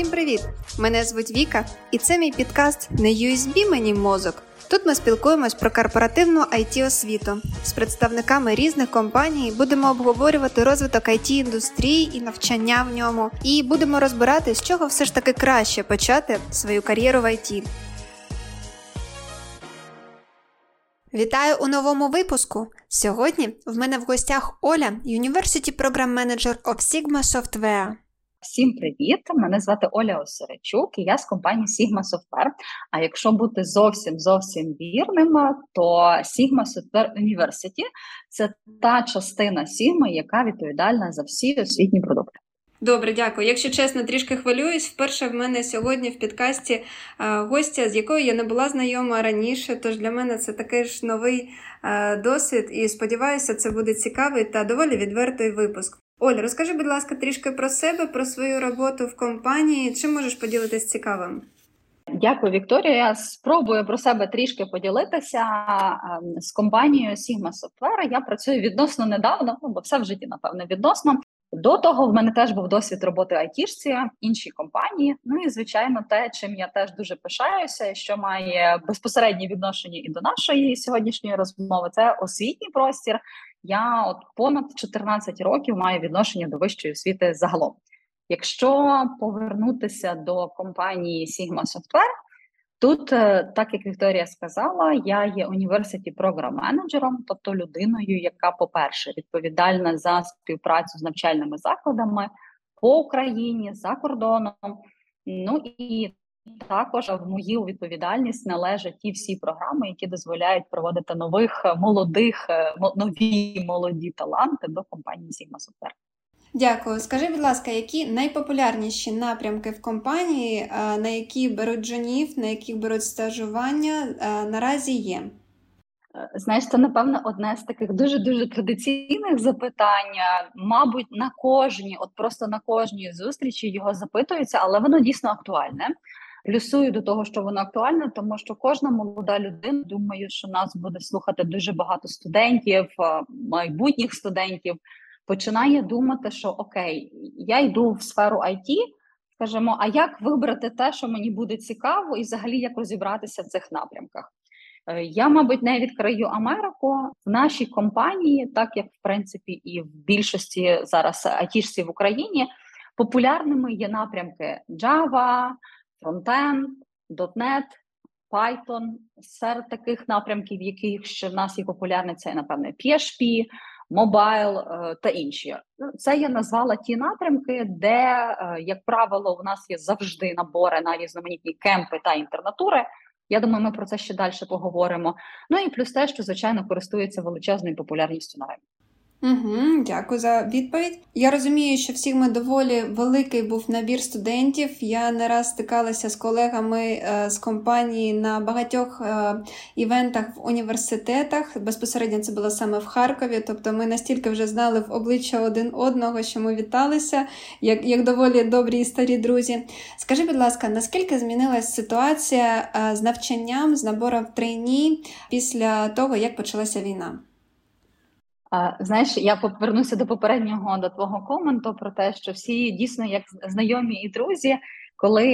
Всім привіт! Мене звуть Віка, і це мій підкаст не USB мені мозок. Тут ми спілкуємось про корпоративну it освіту з представниками різних компаній. Будемо обговорювати розвиток it індустрії і навчання в ньому. І будемо розбирати, з чого все ж таки краще почати свою кар'єру в IT. Вітаю у новому випуску. Сьогодні в мене в гостях Оля, University Program Manager of Sigma Software. Всім привіт! Мене звати Оля Осеречук, і я з компанії Sigma Software. А якщо бути зовсім зовсім вірним, то Sigma Software University – це та частина Sigma, яка відповідальна за всі освітні продукти. Добре, дякую. Якщо чесно, трішки хвилююсь. Вперше в мене сьогодні в підкасті гостя, з якою я не була знайома раніше. Тож для мене це такий ж новий досвід, і сподіваюся, це буде цікавий та доволі відвертий випуск. Оля, розкажи, будь ласка, трішки про себе, про свою роботу в компанії. Чим можеш поділитися цікавим? Дякую, Вікторія. Я спробую про себе трішки поділитися ем, з компанією Sigma Software. Я працюю відносно недавно, ну бо все в житті, напевно, відносно. До того в мене теж був досвід роботи айтішці, іншій компанії. Ну і звичайно, те, чим я теж дуже пишаюся, що має безпосереднє відношення і до нашої сьогоднішньої розмови, це освітній простір. Я от понад 14 років маю відношення до вищої освіти загалом. Якщо повернутися до компанії Sigma Software, Тут, е, так як Вікторія сказала, я є університі програм менеджером, тобто людиною, яка, по-перше, відповідальна за співпрацю з навчальними закладами по Україні за кордоном. Ну і також в мою відповідальність належать ті всі програми, які дозволяють проводити нових молодих е, нові молоді таланти до компанії Sigma Software. Дякую. Скажи, будь ласка, які найпопулярніші напрямки в компанії, е, на які беруть джунів, на яких беруть стажування, е, наразі є? Е, знаєш, це напевно одне з таких дуже дуже традиційних запитань. Мабуть, на кожній, от просто на кожній зустрічі його запитуються, але воно дійсно актуальне. Плюсую до того, що воно актуальне, тому що кожна молода людина думаю, що нас буде слухати дуже багато студентів, майбутніх студентів починає думати, що окей, я йду в сферу IT, скажімо, а як вибрати те, що мені буде цікаво, і взагалі як розібратися в цих напрямках? Е, я, мабуть, не відкрию Америку в нашій компанії, так як в принципі і в більшості зараз айтішців в Україні. Популярними є напрямки Java, Frontend, .NET, Python. Серед таких напрямків, яких ще в нас є популярні, це напевне PHP, мобайл е, та інші. Ну, це я назвала ті напрямки, де, е, як правило, у нас є завжди набори на різноманітні кемпи та інтернатури. Я думаю, ми про це ще далі поговоримо. Ну і плюс те, що звичайно користується величезною популярністю на ринку. Угу, Дякую за відповідь. Я розумію, що всіх ми доволі великий був набір студентів. Я не раз стикалася з колегами е, з компанії на багатьох е, івентах в університетах. Безпосередньо це було саме в Харкові. Тобто ми настільки вже знали в обличчя один одного, що ми віталися, як як доволі добрі і старі друзі. Скажи, будь ласка, наскільки змінилась ситуація е, з навчанням, з набором трейні після того, як почалася війна? Знаєш, я повернуся до попереднього до твого коменту про те, що всі дійсно як знайомі і друзі. Коли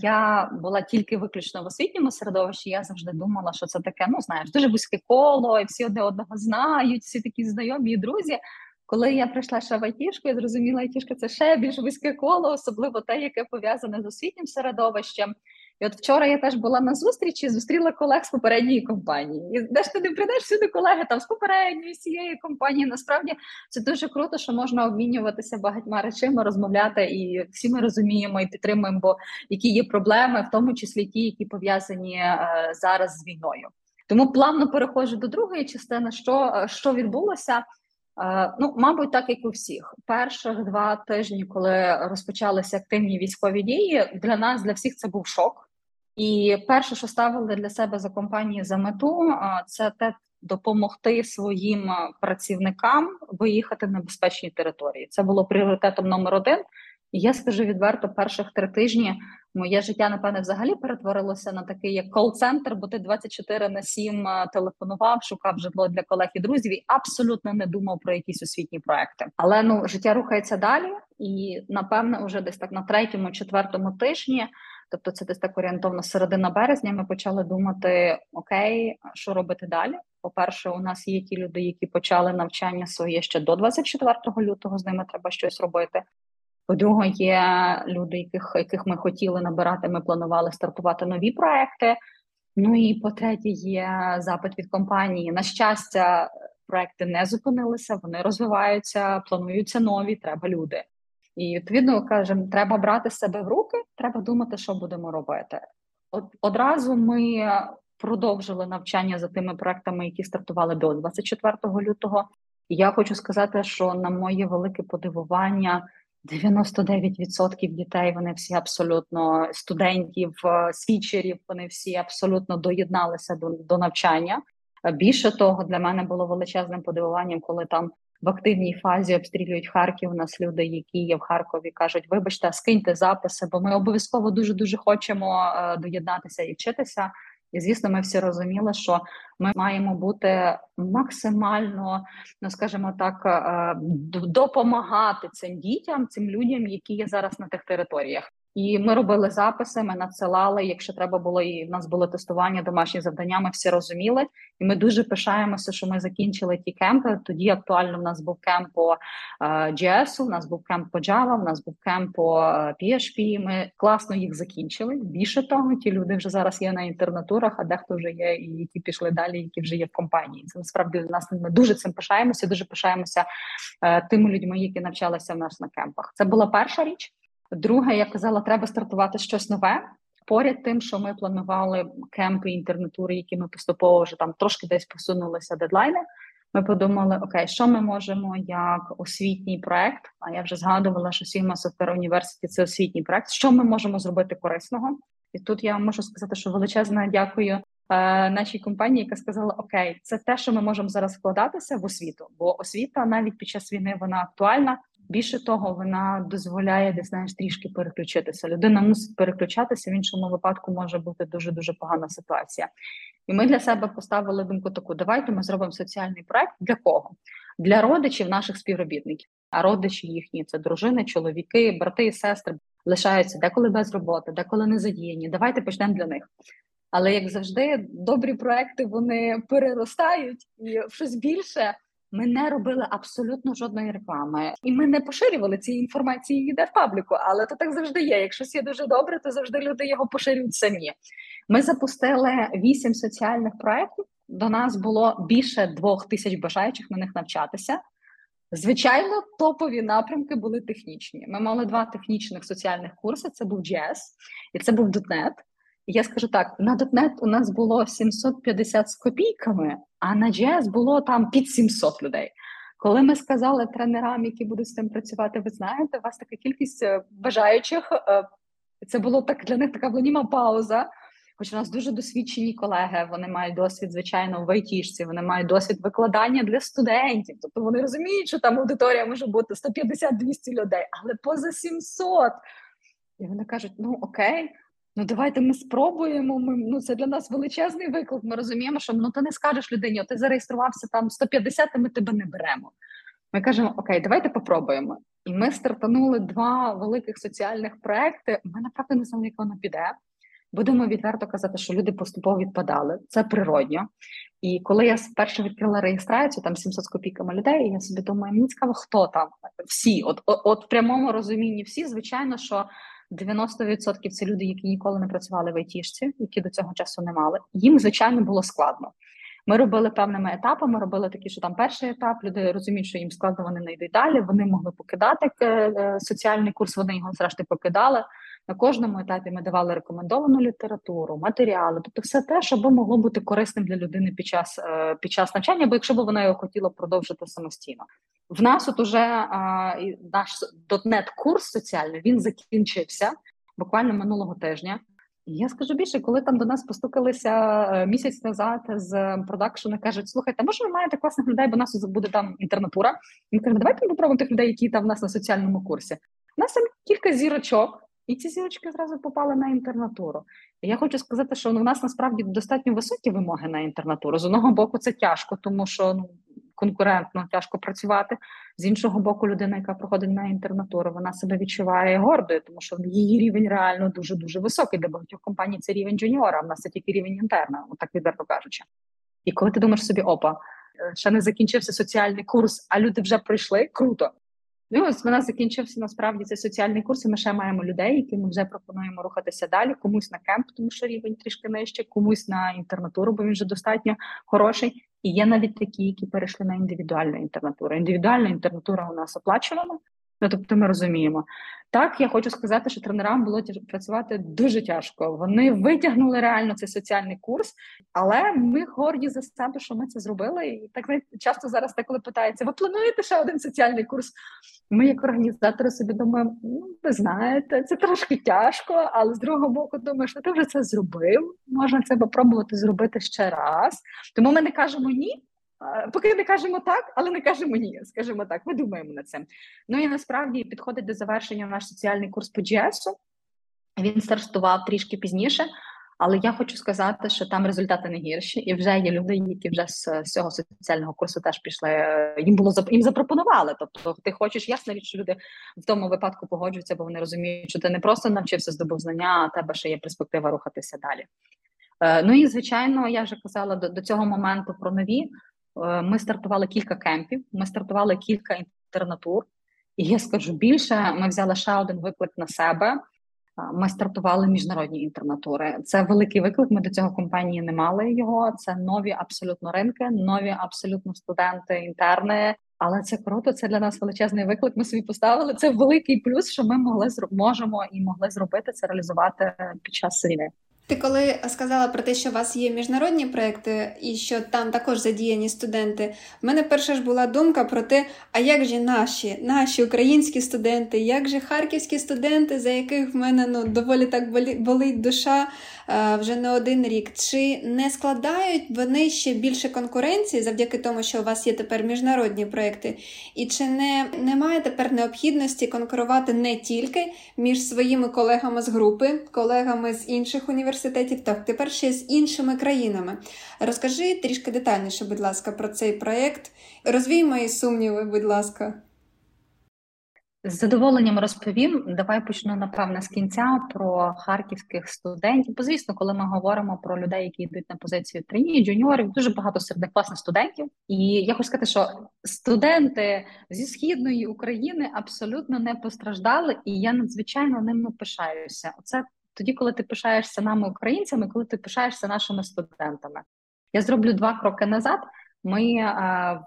я була тільки виключно в освітньому середовищі, я завжди думала, що це таке, ну знаєш, дуже вузьке коло, і всі одне одного знають, всі такі знайомі і друзі. Коли я прийшла ще в айтішку, я зрозуміла, айтішка це ще більш вузьке коло, особливо те, яке пов'язане з освітнім середовищем. І от вчора я теж була на зустрічі, зустріла колег з попередньої компанії. І де ж ти не прийдеш всюди колеги там з попередньої цієї компанії. Насправді це дуже круто, що можна обмінюватися багатьма речами, розмовляти, і всі ми розуміємо і підтримуємо, бо які є проблеми, в тому числі ті, які пов'язані е, зараз з війною. Тому плавно переходжу до другої частини, що, е, що відбулося. Е, ну, мабуть, так як у всіх, перших два тижні, коли розпочалися активні військові дії, для нас для всіх це був шок. І перше, що ставили для себе за компанії за мету, це те допомогти своїм працівникам виїхати на безпечні території. Це було пріоритетом номер один. І я скажу відверто, перших три тижні моє життя, напевне, взагалі перетворилося на такий як кол-центр, бо ти 24 на 7 е, телефонував, шукав житло для колег і друзів і абсолютно не думав про якісь освітні проекти. Але ну життя рухається далі, і напевне, вже десь так на третьому, четвертому тижні. Тобто, це десь так орієнтовно середина березня. Ми почали думати: окей, що робити далі? По-перше, у нас є ті люди, які почали навчання своє ще до 24 лютого. З ними треба щось робити. По-друге, є люди, яких яких ми хотіли набирати. Ми планували стартувати нові проекти. Ну і по-третє, є запит від компанії. На щастя, проекти не зупинилися, вони розвиваються, плануються нові. Треба люди. І відповідно кажемо, треба брати себе в руки, треба думати, що будемо робити. От одразу ми продовжили навчання за тими проектами, які стартували до 24 лютого. Я хочу сказати, що на моє велике подивування. 99% дітей вони всі абсолютно студентів, е, свічерів. Вони всі абсолютно доєдналися до до навчання. Більше того, для мене було величезним подивуванням, коли там в активній фазі обстрілюють Харків. У нас люди, які є в Харкові, кажуть: вибачте, скиньте записи, бо ми обов'язково дуже дуже хочемо е, доєднатися і вчитися. І звісно, ми всі розуміли, що ми маємо бути максимально, ну скажімо так, е, допомагати цим дітям, цим людям, які є зараз на тих територіях. І ми робили записи, ми надсилали. Якщо треба було, і в нас було тестування, домашні завдання, ми всі розуміли. І ми дуже пишаємося, що ми закінчили ті кемпи. Тоді актуально в нас був кемп по JS, у нас був кемп по Java, в нас був кемп по PHP. Ми класно їх закінчили. Більше того, ті люди вже зараз є на інтернатурах, а дехто вже є, і які пішли далі, які вже є в компанії. Це насправді для нас ми дуже цим пишаємося. Дуже пишаємося е, тими людьми, які навчалися в нас на кемпах. Це була перша річ. Друге, я казала, треба стартувати щось нове. Поряд тим, що ми планували кемпи інтернатури, які ми поступово вже там трошки десь посунулися дедлайни. Ми подумали, окей, що ми можемо як освітній проект. А я вже згадувала, що Sigma Software University – це освітній проект. Що ми можемо зробити корисного? І тут я можу сказати, що величезне дякую нашій компанії, яка сказала: Окей, це те, що ми можемо зараз вкладатися в освіту, бо освіта навіть під час війни вона актуальна. Більше того, вона дозволяє десь знаєш трішки переключитися. Людина мусить переключатися, в іншому випадку може бути дуже дуже погана ситуація. І ми для себе поставили думку таку: давайте ми зробимо соціальний проект для кого? Для родичів наших співробітників. А родичі їхні це дружини, чоловіки, брати і сестри лишаються деколи без роботи, деколи не задіяні. Давайте почнемо для них. Але як завжди, добрі проекти вони переростають і щось більше. Ми не робили абсолютно жодної реклами, і ми не поширювали ці інформації ніде в пабліку. Але то так завжди є. Якщо є дуже добре, то завжди люди його поширюють самі. Ми запустили вісім соціальних проєктів. До нас було більше двох тисяч бажаючих на них навчатися. Звичайно, топові напрямки були технічні. Ми мали два технічних соціальних курси: це був JS і це був .NET. Я скажу так: на .NET у нас було 750 з копійками, а на JS було там під 700 людей. Коли ми сказали тренерам, які будуть з цим працювати, ви знаєте, у вас така кількість е, бажаючих. Е, це було так для них така вланіма пауза. Хоч у нас дуже досвідчені колеги, вони мають досвід, звичайно, в айтішці, вони мають досвід викладання для студентів. Тобто вони розуміють, що там аудиторія може бути 150-200 людей, але поза 700. І вони кажуть: ну окей, Ну, давайте ми спробуємо. Ми, Ну, це для нас величезний виклик. Ми розуміємо, що ну ти не скажеш людині, ти зареєструвався там 150, а ми тебе не беремо. Ми кажемо, окей, давайте попробуємо. І ми стартанули два великих соціальних проекти. Ми направду не знали, як воно піде. Будемо відверто казати, що люди поступово відпадали. Це природньо. І коли я спершу відкрила реєстрацію, там 700 з копійками людей, і я собі думаю, мені цікаво, хто там всі, от, от, от в прямому розумінні, всі, звичайно, що 90% це люди, які ніколи не працювали в айтішці, які до цього часу не мали. Їм звичайно було складно. Ми робили певними етапами. Робили такі, що там перший етап. Люди розуміють, що їм складно, вони не йдуть далі. Вони могли покидати е, е, соціальний курс. Вони його зрештою покидали. На кожному етапі ми давали рекомендовану літературу, матеріали, тобто все те, що би могло бути корисним для людини під час е, під час навчання, бо якщо б вона його хотіла продовжити самостійно. В нас от уже наш .NET курс соціальний він закінчився буквально минулого тижня. Я скажу більше, коли там до нас постукалися е, місяць назад з продакшена, кажуть: слухайте, може, ви маєте класних людей, бо у нас буде там інтернатура. Ми кажемо, давайте ми попробуємо тих людей, які там в нас на соціальному курсі. У нас там кілька зірочок, і ці зірочки зразу попали на інтернатуру. Я хочу сказати, що ну, у нас насправді достатньо високі вимоги на інтернатуру. З одного боку, це тяжко, тому що ну конкурентно тяжко працювати. З іншого боку, людина, яка проходить на інтернатуру, вона себе відчуває гордою, тому що її рівень реально дуже дуже високий. Для багатьох компаній це рівень джуніора. а в нас це тільки рівень інтерна, так відверто кажучи. І коли ти думаєш собі, опа, ще не закінчився соціальний курс, а люди вже пройшли, круто. Ну, ось вона закінчився насправді цей соціальний курс. і Ми ще маємо людей, які ми вже пропонуємо рухатися далі. Комусь на кемп, тому що рівень трішки нижче, комусь на інтернатуру, бо він вже достатньо хороший. І є навіть такі, які перейшли на індивідуальну інтернатуру. Індивідуальна інтернатура у нас оплачувана. Ну, тобто, ми розуміємо. Так, я хочу сказати, що тренерам було працювати дуже тяжко. Вони витягнули реально цей соціальний курс, але ми горді за себе, що ми це зробили. І так часто зараз, коли питається, ви плануєте ще один соціальний курс? Ми, як організатори, собі думаємо, ну ви знаєте, це трошки тяжко, але з другого боку, думаю, що ти вже це зробив. Можна це попробувати зробити ще раз. Тому ми не кажемо ні. Поки не кажемо так, але не кажемо ні. Скажімо так, ми думаємо над цим. Ну і насправді підходить до завершення наш соціальний курс по GS. Він стартував трішки пізніше, але я хочу сказати, що там результати не гірші, і вже є люди, які вже з, цього соціального курсу теж пішли. Їм було їм запропонували. Тобто, ти хочеш ясно, що люди в тому випадку погоджуються, бо вони розуміють, що ти не просто навчився здобув знання, а тебе ще є перспектива рухатися далі. Е, ну і звичайно, я вже казала до, до цього моменту про нові. Е, ми стартували кілька кемпів, ми стартували кілька інтернатур, і я скажу більше, ми взяли ще один виклик на себе. Е, ми стартували міжнародні інтернатури. Це великий виклик. Ми до цього компанії не мали його. Це нові абсолютно ринки, нові абсолютно студенти, інтерни. Але це круто. Це для нас величезний виклик. Ми собі поставили. Це великий плюс, що ми могли можемо і могли зробити це реалізувати під час війни. Ти коли сказала про те, що у вас є міжнародні проекти і що там також задіяні студенти, в мене перша ж була думка про те, а як же наші, наші українські студенти, як же харківські студенти, за яких в мене ну доволі так болить душа, Е, вже не один рік. Чи не складають вони ще більше конкуренції завдяки тому, що у вас є тепер міжнародні проекти? І чи не немає тепер необхідності конкурувати не тільки між своїми колегами з групи, колегами з інших університетів, так тепер ще з іншими країнами? Розкажи трішки детальніше, будь ласка, про цей проект. Розвій мої сумніви, будь ласка. З задоволенням розповім. Давай почну напевне з кінця про харківських студентів. Бо звісно, коли ми говоримо про людей, які йдуть на позицію трені, джуніорів, дуже багато серед них класних студентів. І я хочу сказати, що студенти зі східної України абсолютно не постраждали, і я надзвичайно ними пишаюся. Оце тоді, коли ти пишаєшся нами, українцями, коли ти пишаєшся нашими студентами. Я зроблю два кроки назад. Ми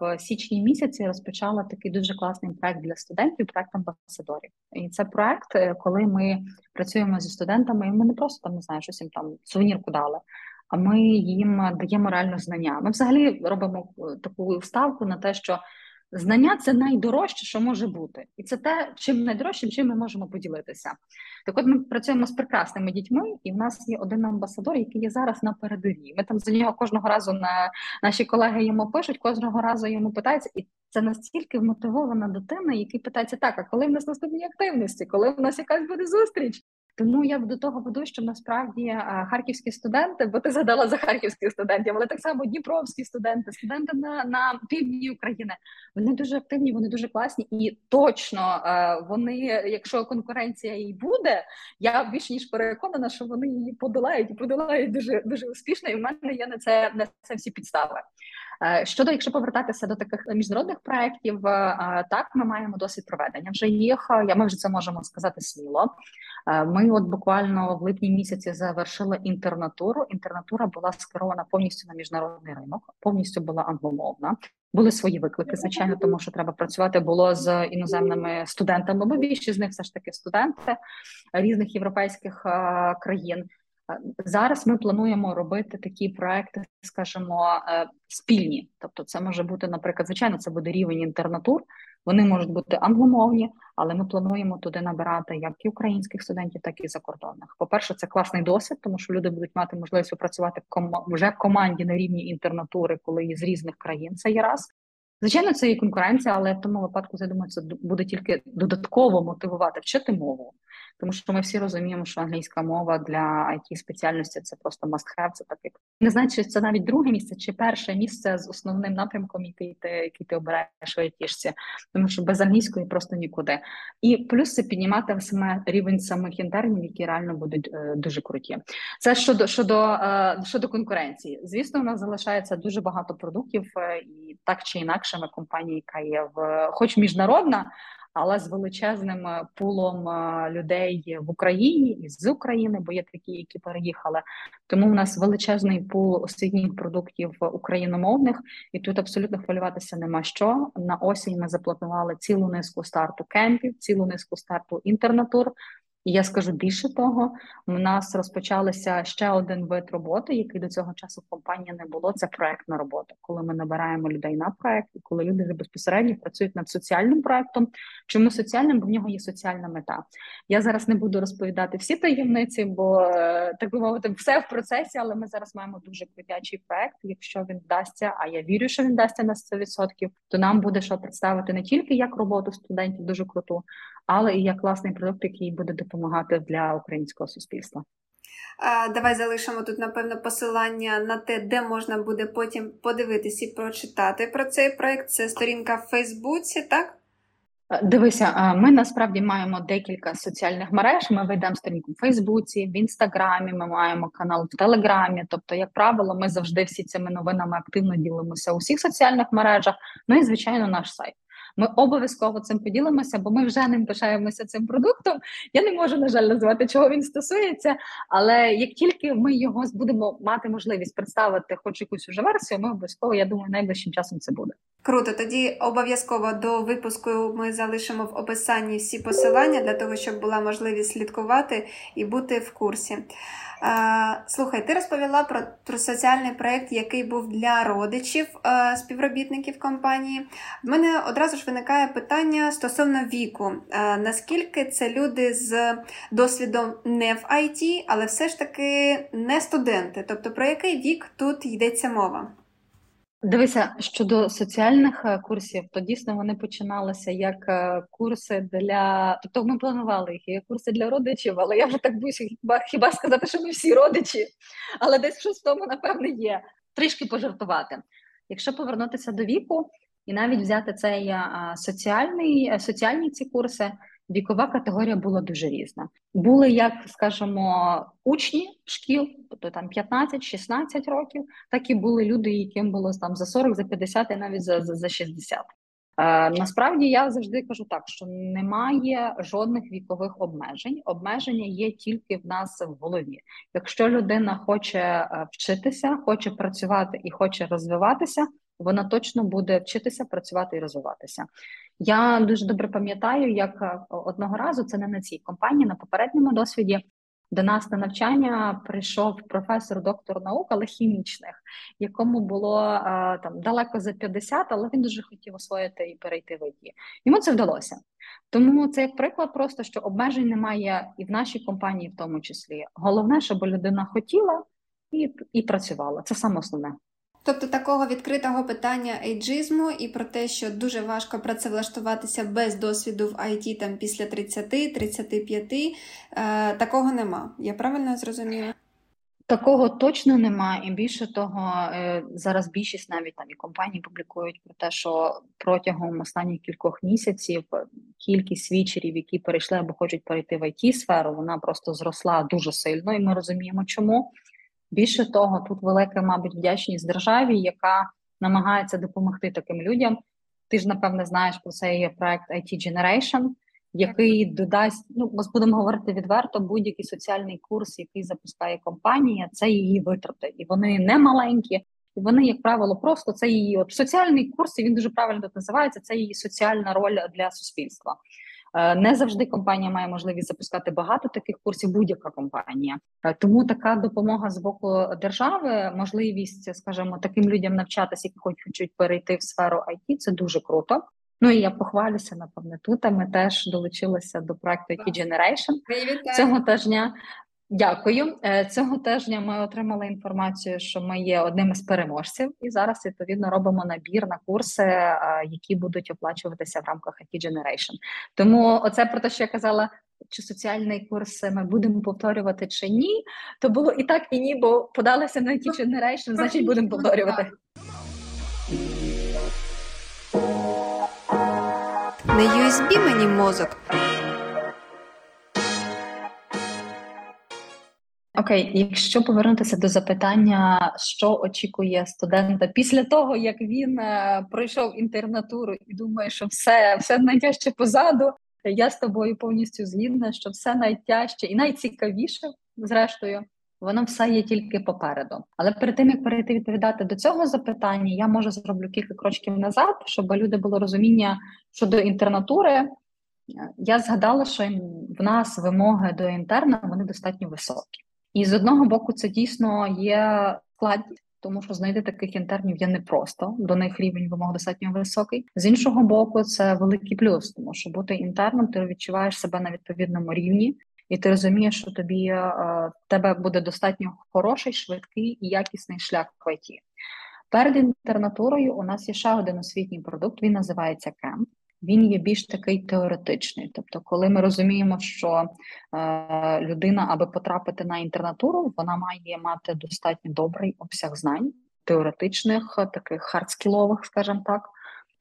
в січні місяці розпочали такий дуже класний проект для студентів, проект амбасадорів. І це проект, е, коли ми працюємо зі студентами, і ми не просто там не знаю, щось їм там сувенірку дали. А ми їм даємо реально знання. Ми взагалі робимо е, таку вставку на те, що Знання це найдорожче, що може бути, і це те, чим найдорожчим, чим ми можемо поділитися. Так, от ми працюємо з прекрасними дітьми, і в нас є один амбасадор, який є зараз на передовій. Ми там за нього кожного разу на наші колеги йому пишуть, кожного разу йому питаються, і це настільки вмотивована дитина, який питається так: а коли в нас наступні активності, коли в нас якась буде зустріч? Тому я до того веду, що насправді харківські студенти, бо ти згадала за харківських студентів, але так само дніпровські студенти, студенти на на півдні України. Вони дуже активні, вони дуже класні, і точно вони, якщо конкуренція і буде, я більш ніж переконана, що вони її подолають і подолають дуже дуже успішно. І в мене є на це на це всі підстави. Е, щодо, якщо повертатися до таких міжнародних проєктів, е, так ми маємо досвід проведення вже їх. Я ми вже це можемо сказати сміло. Е, ми, от буквально в липні місяці, завершили інтернатуру. Інтернатура була скерована повністю на міжнародний ринок, повністю була англомовна. Були свої виклики, звичайно, тому що треба працювати було з іноземними студентами, бо більшість з них все ж таки студенти різних європейських країн. Зараз ми плануємо робити такі проекти, скажімо, е, спільні. Тобто, це може бути, наприклад, звичайно, це буде рівень інтернатур. Вони можуть бути англомовні, але ми плануємо туди набирати як і українських студентів, так і закордонних. По перше, це класний досвід, тому що люди будуть мати можливість працювати вже в команді на рівні інтернатури, коли з різних країн це є раз. Звичайно, це і конкуренція, але в тому випадку я думаю, це буде тільки додатково мотивувати вчити мову. Тому що ми всі розуміємо, що англійська мова для it спеціальності це просто must have, Це так як не знаю, чи це навіть друге місце, чи перше місце з основним напрямком, який ти який ти обираєш в айтішці. тому що без англійської просто нікуди. І плюс це піднімати саме рівень самих інтернів, які реально будуть е, дуже круті. Це щодо щодо е, щодо конкуренції. Звісно, у нас залишається дуже багато продуктів, е, і так чи інакше, ми компанія, яка є в хоч міжнародна але з величезним е, пулом е, людей в Україні і з України, бо є такі, які переїхали. Тому в нас величезний пул освітніх продуктів україномовних, і тут абсолютно хвилюватися нема що. На осінь ми запланували цілу низку старту кемпів, цілу низку старту інтернатур. І я скажу більше того, у нас розпочалося ще один вид роботи, який до цього часу в компанії не було. Це проектна робота, коли ми набираємо людей на проект, і коли люди безпосередньо працюють над соціальним проектом. Чому соціальним? Бо в нього є соціальна мета. Я зараз не буду розповідати всі таємниці, бо е, так би мовити, все в процесі, але ми зараз маємо дуже крутячий проект. Якщо він вдасться, а я вірю, що він вдасться на 100%, то нам буде що представити не тільки як роботу студентів, дуже круту, але і як класний продукт, який буде допомагати для українського суспільства. Давай залишимо тут, напевно, посилання на те, де можна буде потім подивитися і прочитати про цей проект. Це сторінка в Фейсбуці, так? Дивися, ми насправді маємо декілька соціальних мереж. Ми ведемо сторінку в Фейсбуці, в Інстаграмі. Ми маємо канал в Телеграмі. Тобто, як правило, ми завжди всі цими новинами активно ділимося у всіх соціальних мережах. Ну і звичайно, наш сайт. Ми обов'язково цим поділимося, бо ми вже ним пишаємося цим продуктом. Я не можу, на жаль, назвати, чого він стосується, але як тільки ми його будемо мати можливість представити, хоч якусь уже версію, ми обов'язково, я думаю, найближчим часом це буде. Круто, тоді обов'язково до випуску ми залишимо в описанні всі посилання для того, щоб була можливість слідкувати і бути в курсі. Слухай, ти розповіла про про соціальний проєкт, який був для родичів співробітників компанії. В мене одразу ж виникає питання стосовно віку. Наскільки це люди з досвідом не в IT, але все ж таки не студенти? Тобто про який вік тут йдеться мова? Дивися, щодо соціальних е, курсів, то дійсно вони починалися як е, курси для. Тобто ми планували їх як курси для родичів, але я вже так боюся хіба хіба сказати, що ми всі родичі, але десь в тому, напевне, є. Трішки пожартувати. Якщо повернутися до віку і навіть взяти цей е, соціальний, соціальні ці курси, вікова категорія була дуже різна. Були, як скажімо, учні шкіл, тобто там 15-16 років, так і були люди, яким було там за 40, за 50 і навіть за, за, за 60. Е, насправді я завжди кажу так, що немає жодних вікових обмежень. Обмеження є тільки в нас в голові. Якщо людина хоче е, вчитися, хоче працювати і хоче розвиватися, вона точно буде вчитися, працювати і розвиватися. Я дуже добре пам'ятаю, як е, одного разу це не на цій компанії, на попередньому досвіді. До нас на навчання прийшов професор, доктор наук, але хімічних, якому було е, там далеко за 50, але він дуже хотів освоїти і перейти в ІТ. Йому це вдалося. Тому це як приклад, просто що обмежень немає і в нашій компанії, в тому числі. Головне, щоб людина хотіла і, і працювала. Це саме основне. Тобто такого відкритого питання ейджизму і про те, що дуже важко працевлаштуватися без досвіду в IT там після 30-35, е, такого нема. Я правильно зрозуміла? Такого точно немає, і більше того, е, зараз більшість навіть там і компанії публікують про те, що протягом останніх кількох місяців кількість свічерів, які перейшли або хочуть перейти в it сферу, вона просто зросла дуже сильно, і ми розуміємо, чому. Більше того, тут велика, мабуть, вдячність державі, яка намагається допомогти таким людям. Ти ж напевне знаєш про цей проект IT Generation, який додасть. Ну ми будемо говорити відверто, будь-який соціальний курс, який запускає компанія, це її витрати, і вони не маленькі. І вони, як правило, просто це її от соціальний курс. і Він дуже правильно називається. Це її соціальна роль для суспільства. Е, не завжди компанія має можливість запускати багато таких курсів, будь-яка компанія. Е, тому така допомога з боку держави, можливість, скажімо, таким людям навчатися, які хочуть перейти в сферу IT, це дуже круто. Ну і я похвалюся, напевне, тут. Ми теж долучилися до проекту IT Generation цього тижня. Дякую. Е, цього тижня ми отримали інформацію, що ми є одним із переможців, і зараз відповідно робимо набір на курси, е, які будуть оплачуватися в рамках IT Generation. Тому оце про те, що я казала, чи соціальний курс ми будемо повторювати чи ні, то було і так, і ні, бо подалися на IT Generation, значить будемо повторювати. Не USB мені мозок. Окей, якщо повернутися до запитання, що очікує студента після того, як він е, пройшов інтернатуру і думає, що все все найтяжче позаду, я з тобою повністю згідна, що все найтяжче і найцікавіше, зрештою, воно все є тільки попереду. Але перед тим як перейти відповідати до цього запитання, я може зроблю кілька крочків назад, щоб люди було розуміння щодо інтернатури. Я згадала, що в нас вимоги до інтерна вони достатньо високі. І з одного боку, це дійсно є складність, тому що знайти таких інтернів є непросто, до них рівень вимог достатньо високий. З іншого боку, це великий плюс, тому що бути інтерном, ти відчуваєш себе на відповідному рівні, і ти розумієш, що тобі е, в тебе буде достатньо хороший, швидкий і якісний шлях в ІТ. Перед інтернатурою у нас є ще один освітній продукт. Він називається Camp він є більш такий теоретичний. Тобто, коли ми розуміємо, що е, людина, аби потрапити на інтернатуру, вона має мати достатньо добрий обсяг знань, теоретичних, таких хардскілових, скажімо так.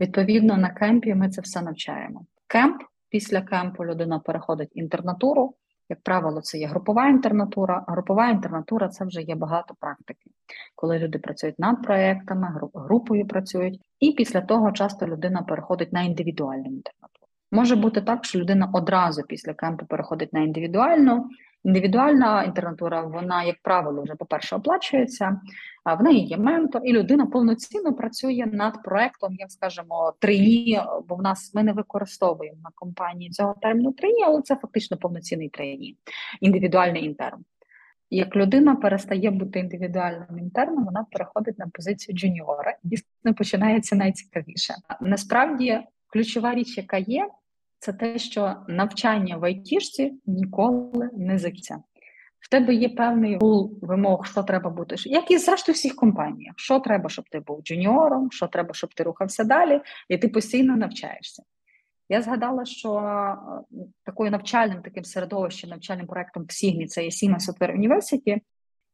Відповідно, на кемпі ми це все навчаємо. Camp після кемпу людина переходить інтернатуру. Як правило, це є групова інтернатура. Групова інтернатура це вже є багато практики, коли люди працюють над проектами, групою працюють, і після того часто людина переходить на індивідуальну інтернатуру. Може бути так, що людина одразу після кемпу переходить на індивідуальну. Індивідуальна інтернатура, вона, як правило, вже, по-перше, оплачується, а в неї є ментор, і людина повноцінно працює над проектом, як скажемо, трейні, бо в нас ми не використовуємо на компанії цього терміну трейні, але це фактично повноцінний трейні, індивідуальний інтерн. Як людина перестає бути індивідуальним інтерном, вона переходить на позицію джуніора, і починається найцікавіше. Насправді, ключова річ, яка є, це те, що навчання в айтішці ніколи не закінчиться. В тебе є певний пул вимог, що треба бути, як і зрештою всіх компаніях. Що треба, щоб ти був джуніором, що треба, щоб ти рухався далі, і ти постійно навчаєшся. Я згадала, що е, такою навчальним таким середовищем, навчальним проектом в Сігні це є Сіма Software University,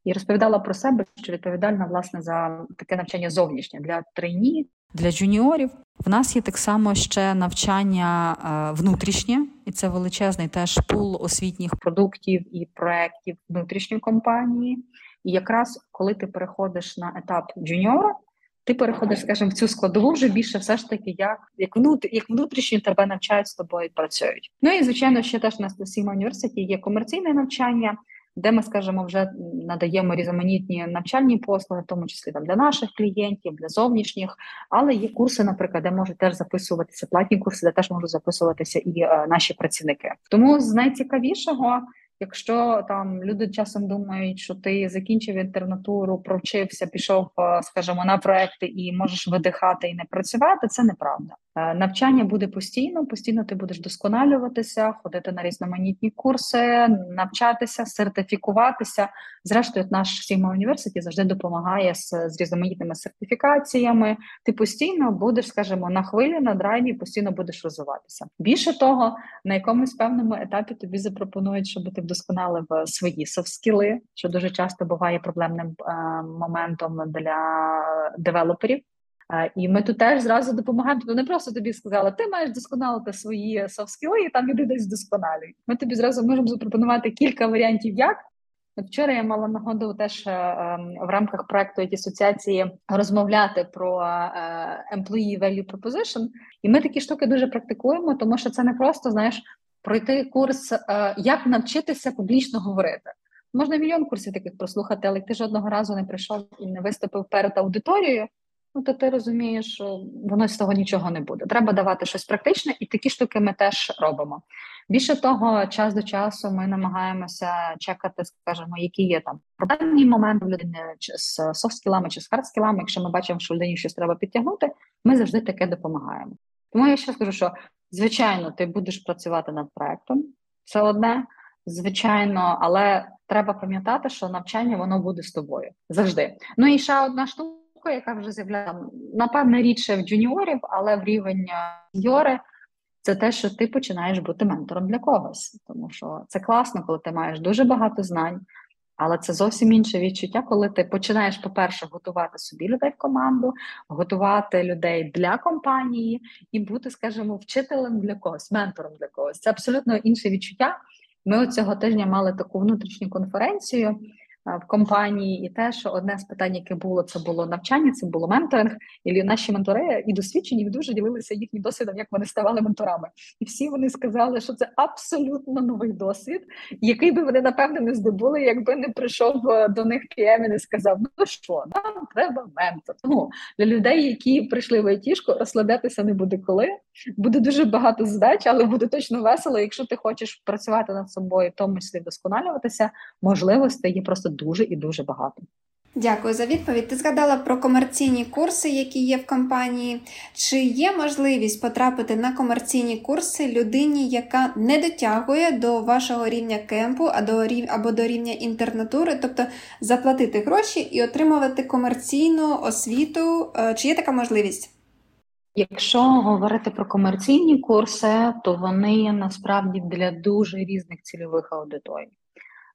і розповідала про себе, що відповідальна власне за таке навчання зовнішнє для трейні, для джуніорів. В нас є так само ще навчання е, внутрішнє, і це величезний теж пул освітніх продуктів і проєктів внутрішньої компанії. І якраз коли ти переходиш на етап джуніора, ти переходиш, скажімо, в цю складову вже більше все ж таки, як як, внут, як внутрішньо тебе навчають з тобою і працюють. Ну і звичайно, ще теж на Сіма університеті є комерційне навчання де ми, скажімо, вже надаємо різноманітні навчальні послуги, в тому числі там для наших клієнтів, для зовнішніх, але є курси, наприклад, де можуть теж записуватися платні курси, де теж можуть записуватися і е, наші працівники. Тому з найцікавішого. Якщо там люди часом думають, що ти закінчив інтернатуру, провчився, пішов, е, скажімо, на проекти і можеш видихати і не працювати, це неправда. Е, навчання буде постійно, постійно ти будеш досконалюватися, ходити на різноманітні курси, навчатися, сертифікуватися. Зрештою, наш Сігма університет завжди допомагає з, з різноманітними сертифікаціями. Ти постійно будеш, скажімо, на хвилі, на драйві, постійно будеш розвиватися. Більше того, на якомусь певному етапі тобі запропонують, щоб ти вдосконалив свої софт-скіли, що дуже часто буває проблемним е, моментом для девелоперів. І ми тут теж зразу допомагаємо. Тобто не просто тобі сказали, ти маєш досконалити свої софт-скіли, і там іди десь вдосконалюй. Ми тобі зразу можемо запропонувати кілька варіантів, як. Вчора я мала нагоду теж е, ем, в рамках проекту асоціації розмовляти про е, employee value proposition, і ми такі штуки дуже практикуємо, тому що це не просто знаєш пройти курс, е, як навчитися публічно говорити. Можна мільйон курсів таких прослухати, але ти жодного разу не прийшов і не виступив перед аудиторією ну то ти розумієш, що воно з того нічого не буде. Треба давати щось практичне, і такі штуки ми теж робимо. Більше того, час до часу ми намагаємося чекати, скажімо, які є там проблемні моменти в людини чи з софт-скілами, чи з хард-скілами. Якщо ми бачимо, що людині щось треба підтягнути, ми завжди таке допомагаємо. Тому я ще скажу, що звичайно ти будеш працювати над проектом, це одне. Звичайно, але треба пам'ятати, що навчання воно буде з тобою завжди. Ну і ще одна штука, яка вже з'являється напевне рідше в джуніорів, але в рівень юри, це те, що ти починаєш бути ментором для когось, тому що це класно, коли ти маєш дуже багато знань. Але це зовсім інше відчуття, коли ти починаєш, по-перше, готувати собі людей в команду, готувати людей для компанії і бути, скажімо, вчителем для когось, ментором для когось. Це абсолютно інше відчуття. Ми цього тижня мали таку внутрішню конференцію в компанії, і те, що одне з питань, яке було, це було навчання, це було менторинг. І наші ментори і досвідчені дуже ділилися їхнім досвідом, як вони ставали менторами. І всі вони сказали, що це абсолютно новий досвід, який би вони напевне не здобули, якби не прийшов е, до них PM і не сказав: Ну що, нам треба ментор. Тому для людей, які прийшли в айтішку, розслабятися не буде коли. Буде дуже багато задач, але буде точно весело. Якщо ти хочеш працювати над собою, в тому числі вдосконалюватися, можливостей є просто дуже і дуже багато. Дякую за відповідь. Ти згадала про комерційні курси, які є в компанії. Чи є можливість потрапити на комерційні курси людині, яка не дотягує до вашого рівня кемпу або до рівня інтернатури, тобто заплатити гроші і отримувати комерційну освіту? Е, чи є така можливість? Якщо говорити про комерційні курси, то вони насправді для дуже різних цільових аудиторій.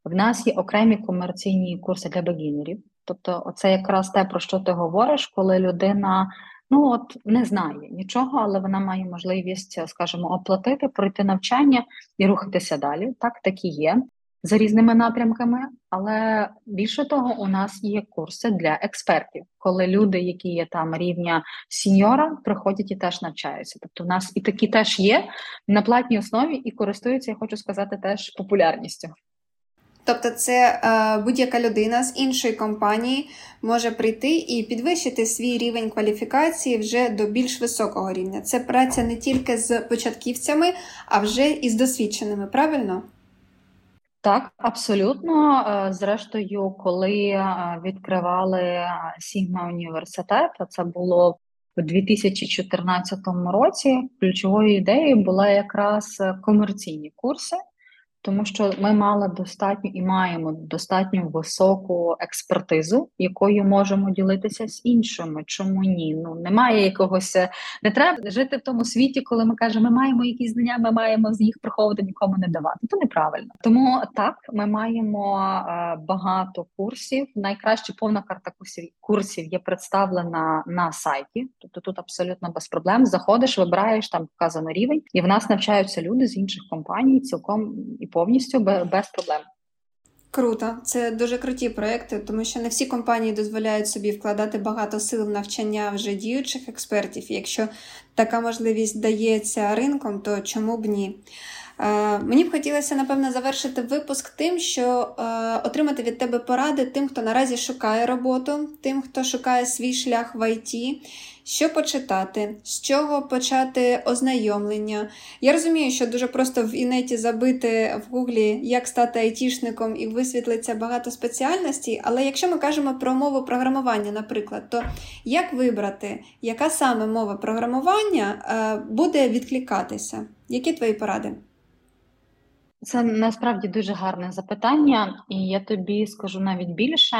В нас є окремі комерційні курси для бегінерів. Тобто, це якраз те, про що ти говориш, коли людина ну от не знає нічого, але вона має можливість, скажімо, оплатити, пройти навчання і рухатися далі. Так, так і є за різними напрямками. Але більше того, у нас є курси для експертів, коли люди, які є там рівня сіньора, приходять і теж навчаються. Тобто, у нас і такі теж є на платній основі і користуються, я хочу сказати, теж популярністю. Тобто, це е, будь-яка людина з іншої компанії може прийти і підвищити свій рівень кваліфікації вже до більш високого рівня. Це праця не тільки з початківцями, а вже і з досвідченими, правильно? Так, абсолютно. Е, зрештою, коли е, відкривали Сігма університет, це було у 2014 році. Ключовою ідеєю була якраз комерційні курси тому що ми мали достатньо і маємо достатньо високу експертизу, якою можемо ділитися з іншими. Чому ні? Ну немає якогось, е, не треба жити в тому світі, коли ми кажемо, ми маємо якісь знання, ми маємо з їх приховувати, нікому не давати. Це неправильно. Тому так ми маємо е, багато курсів. Найкраще повна карта курсів курсів є представлена на сайті, тобто тут абсолютно без проблем. Заходиш, вибираєш там вказано рівень, і в нас навчаються люди з інших компаній, цілком і повністю без проблем. Круто, це дуже круті проекти, тому що не всі компанії дозволяють собі вкладати багато сил в навчання вже діючих експертів. якщо така можливість дається ринком, то чому б ні? Е, мені б хотілося, напевно, завершити випуск тим, що е, отримати від тебе поради тим, хто наразі шукає роботу, тим, хто шукає свій шлях в ІТ, що почитати, з чого почати ознайомлення. Я розумію, що дуже просто в інеті забити в гуглі, як стати айтішником, і висвітлиться багато спеціальностей, але якщо ми кажемо про мову програмування, наприклад, то як вибрати, яка саме мова програмування е, буде відкликатися? Які твої поради? Це насправді дуже гарне запитання, і я тобі скажу навіть більше,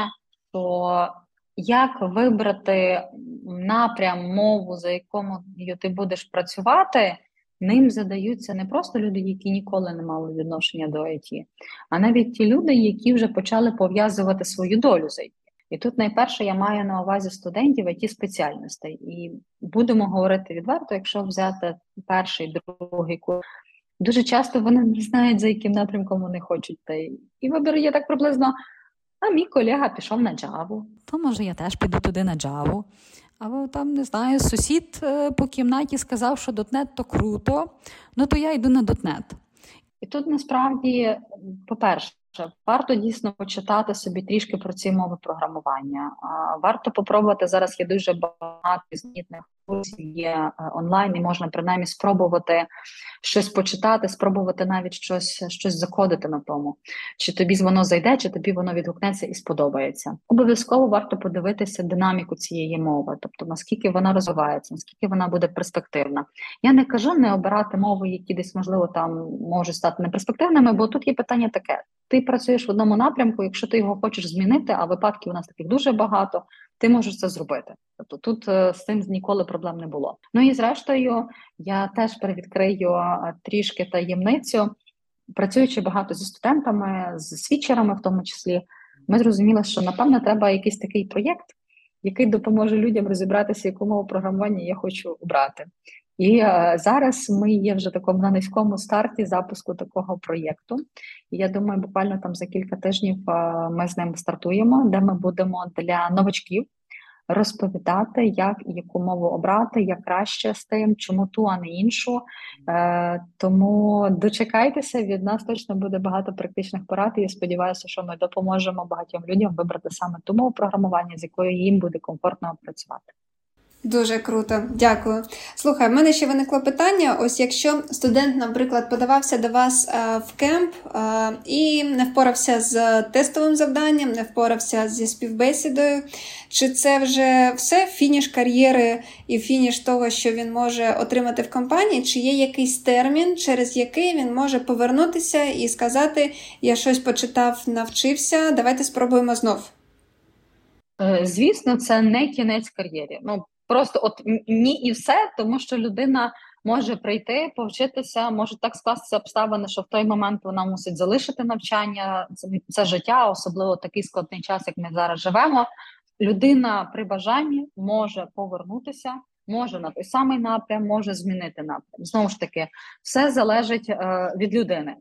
що як вибрати напрям, мову, за якому ти будеш працювати, ним задаються не просто люди, які ніколи не мали відношення до IT, а навіть ті люди, які вже почали пов'язувати свою долю з IT. І тут найперше я маю на увазі студентів it спеціальностей. І будемо говорити відверто, якщо взяти перший, другий курс, дуже часто вони не знають, за яким напрямком вони хочуть. І вибір є так приблизно а мій колега пішов на джаву. То може я теж піду туди на джаву. Або там не знаю, сусід е, по кімнаті сказав, що дотнет то круто, ну то я йду на дотнет. І тут насправді, по-перше, варто дійсно почитати собі трішки про ці мови програмування. Варто попробувати зараз. Є дуже багато різноманітних є е, онлайн, і можна принаймні спробувати щось почитати, спробувати навіть щось щось закодити на тому, чи тобі воно зайде, чи тобі воно відгукнеться і сподобається. Обов'язково варто подивитися динаміку цієї мови, тобто наскільки вона розвивається, наскільки вона буде перспективна. Я не кажу не обирати мови, які десь можливо там можуть стати неперспективними, бо тут є питання таке: ти працюєш в одному напрямку, якщо ти його хочеш змінити, а випадків у нас таких дуже багато ти можеш це зробити. Тобто тут е, з цим ніколи проблем не було. Ну і зрештою, я теж перевідкрию е, трішки таємницю, працюючи багато зі студентами, з свідчерами, в тому числі, ми зрозуміли, що напевно треба якийсь такий проєкт, який допоможе людям розібратися, яку мову програмування я хочу обрати. І е, зараз ми є вже такому на низькому старті запуску такого проєкту. І я думаю, буквально там за кілька тижнів е, ми з ним стартуємо, де ми будемо для новачків розповідати, як яку мову обрати, як краще з тим, чому ту, а не іншу. Е, Тому дочекайтеся, від нас точно буде багато практичних порад. І я сподіваюся, що ми допоможемо багатьом людям вибрати саме ту мову програмування, з якою їм буде комфортно працювати. Дуже круто, дякую. Слухай, в мене ще виникло питання: ось якщо студент, наприклад, подавався до вас е, в кемп е, і не впорався з тестовим завданням, не впорався зі співбесідою, чи це вже все фініш кар'єри і фініш того, що він може отримати в компанії, чи є якийсь термін, через який він може повернутися і сказати: Я щось почитав, навчився, давайте спробуємо знов. Е, звісно, це не кінець кар'єри. Ну Просто от ні і все, тому що людина може прийти, повчитися, може так скластися обставини, що в той момент вона мусить залишити навчання, це, життя, особливо такий складний час, як ми зараз живемо. Людина при бажанні може повернутися, може на той самий напрям, може змінити напрям. Знову ж таки, все залежить е, від людини.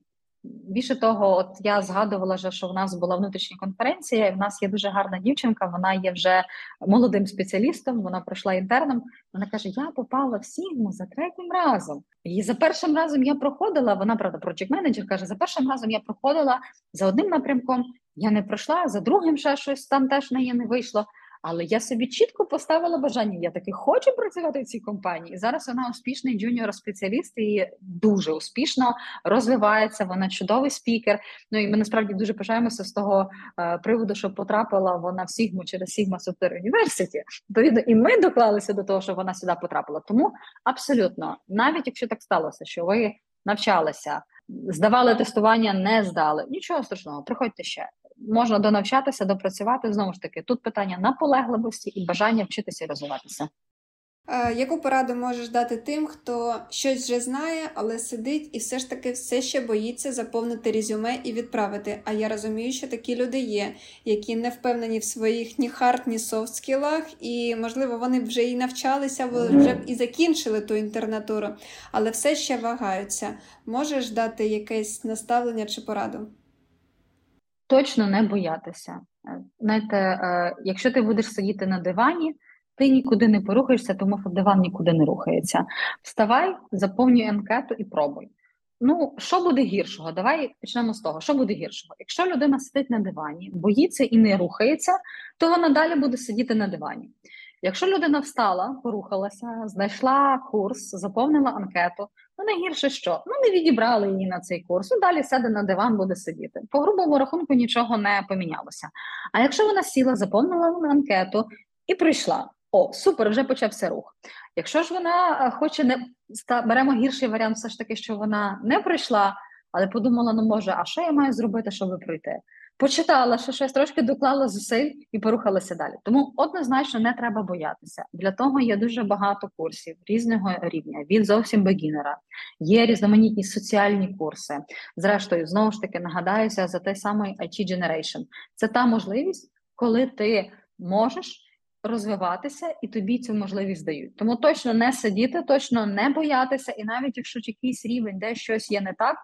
Більше того, от я згадувала, що в нас була внутрішня конференція, і в нас є дуже гарна дівчинка. Вона є вже молодим спеціалістом. Вона пройшла інтерном. Вона каже: Я попала в Сігму за третім разом. І за першим разом я проходила. Вона правда, проджект менеджер каже: за першим разом я проходила за одним напрямком. Я не пройшла за другим ще щось там теж неї не вийшло. Але я собі чітко поставила бажання. Я таки хочу працювати в цій компанії. І зараз вона успішний джуніор-спеціаліст і дуже успішно розвивається. Вона чудовий спікер. Ну і ми насправді дуже пишаємося з того е, приводу, що потрапила вона в Сігму через Сігма Software University. Відповідно, і ми доклалися до того, що вона сюди потрапила. Тому абсолютно, навіть якщо так сталося, що ви навчалися. Здавали тестування, не здали. Нічого страшного, приходьте ще можна донавчатися, допрацювати. Знову ж таки, тут питання наполегливості і бажання вчитися і розвиватися. Е, яку пораду можеш дати тим, хто щось вже знає, але сидить і все ж таки все ще боїться заповнити резюме і відправити? А я розумію, що такі люди є, які не впевнені в своїх ні hard, ні soft скілах, і, можливо, вони вже і навчалися, вже б і закінчили ту інтернатуру, але все ще вагаються. Можеш дати якесь наставлення чи пораду? Точно не боятися. Е, знаєте, е, якщо ти будеш сидіти на дивані, ти нікуди не порухаєшся, тому що диван нікуди не рухається. Вставай, заповнюй анкету і пробуй. Ну, що буде гіршого? Давай почнемо з того, що буде гіршого. Якщо людина сидить на дивані, боїться і не рухається, то вона далі буде сидіти на дивані. Якщо людина встала, порухалася, знайшла курс, заповнила анкету, ну найгірше що? Ну не відібрали її на цей курс. Ну далі сяде на диван, буде сидіти. По грубому рахунку нічого не помінялося. А якщо вона сіла, заповнила анкету і прийшла. О, супер, вже почався рух. Якщо ж вона е, хоче не беремо гірший варіант, все ж таки, що вона не прийшла, але подумала: ну може, а що я маю зробити, щоб пройти? Почитала, що щось трошки доклала зусиль і порухалася далі. Тому однозначно не треба боятися. Для того є дуже багато курсів різного рівня, від зовсім бегінера, є різноманітні соціальні курси. Зрештою, знову ж таки нагадаюся за той самий IT Generation. Це та можливість, коли ти можеш. Розвиватися і тобі цю можливість дають. Тому точно не сидіти, точно не боятися, і навіть якщо якийсь рівень, де щось є не так,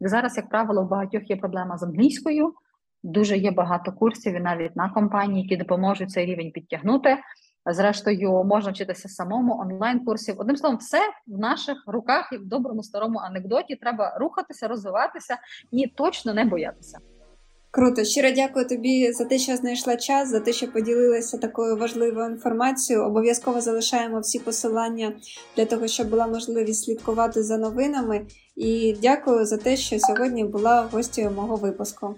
зараз, як правило, в багатьох є проблема з англійською, Дуже є багато курсів і навіть на компанії, які допоможуть цей рівень підтягнути. Зрештою, можна вчитися самому онлайн-курсів. Одним словом, все в наших руках, і в доброму старому анекдоті. Треба рухатися, розвиватися і точно не боятися. Круто, щиро дякую тобі за те, що знайшла час, за те, що поділилася такою важливою інформацією. Обов'язково залишаємо всі посилання для того, щоб була можливість слідкувати за новинами. І дякую за те, що сьогодні була гостю мого випуску.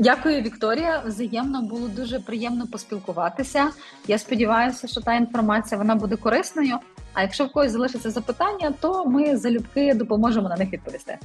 Дякую, Вікторія. Взаємно було дуже приємно поспілкуватися. Я сподіваюся, що та інформація вона буде корисною. А якщо в когось залишиться запитання, то ми залюбки допоможемо на них відповісти.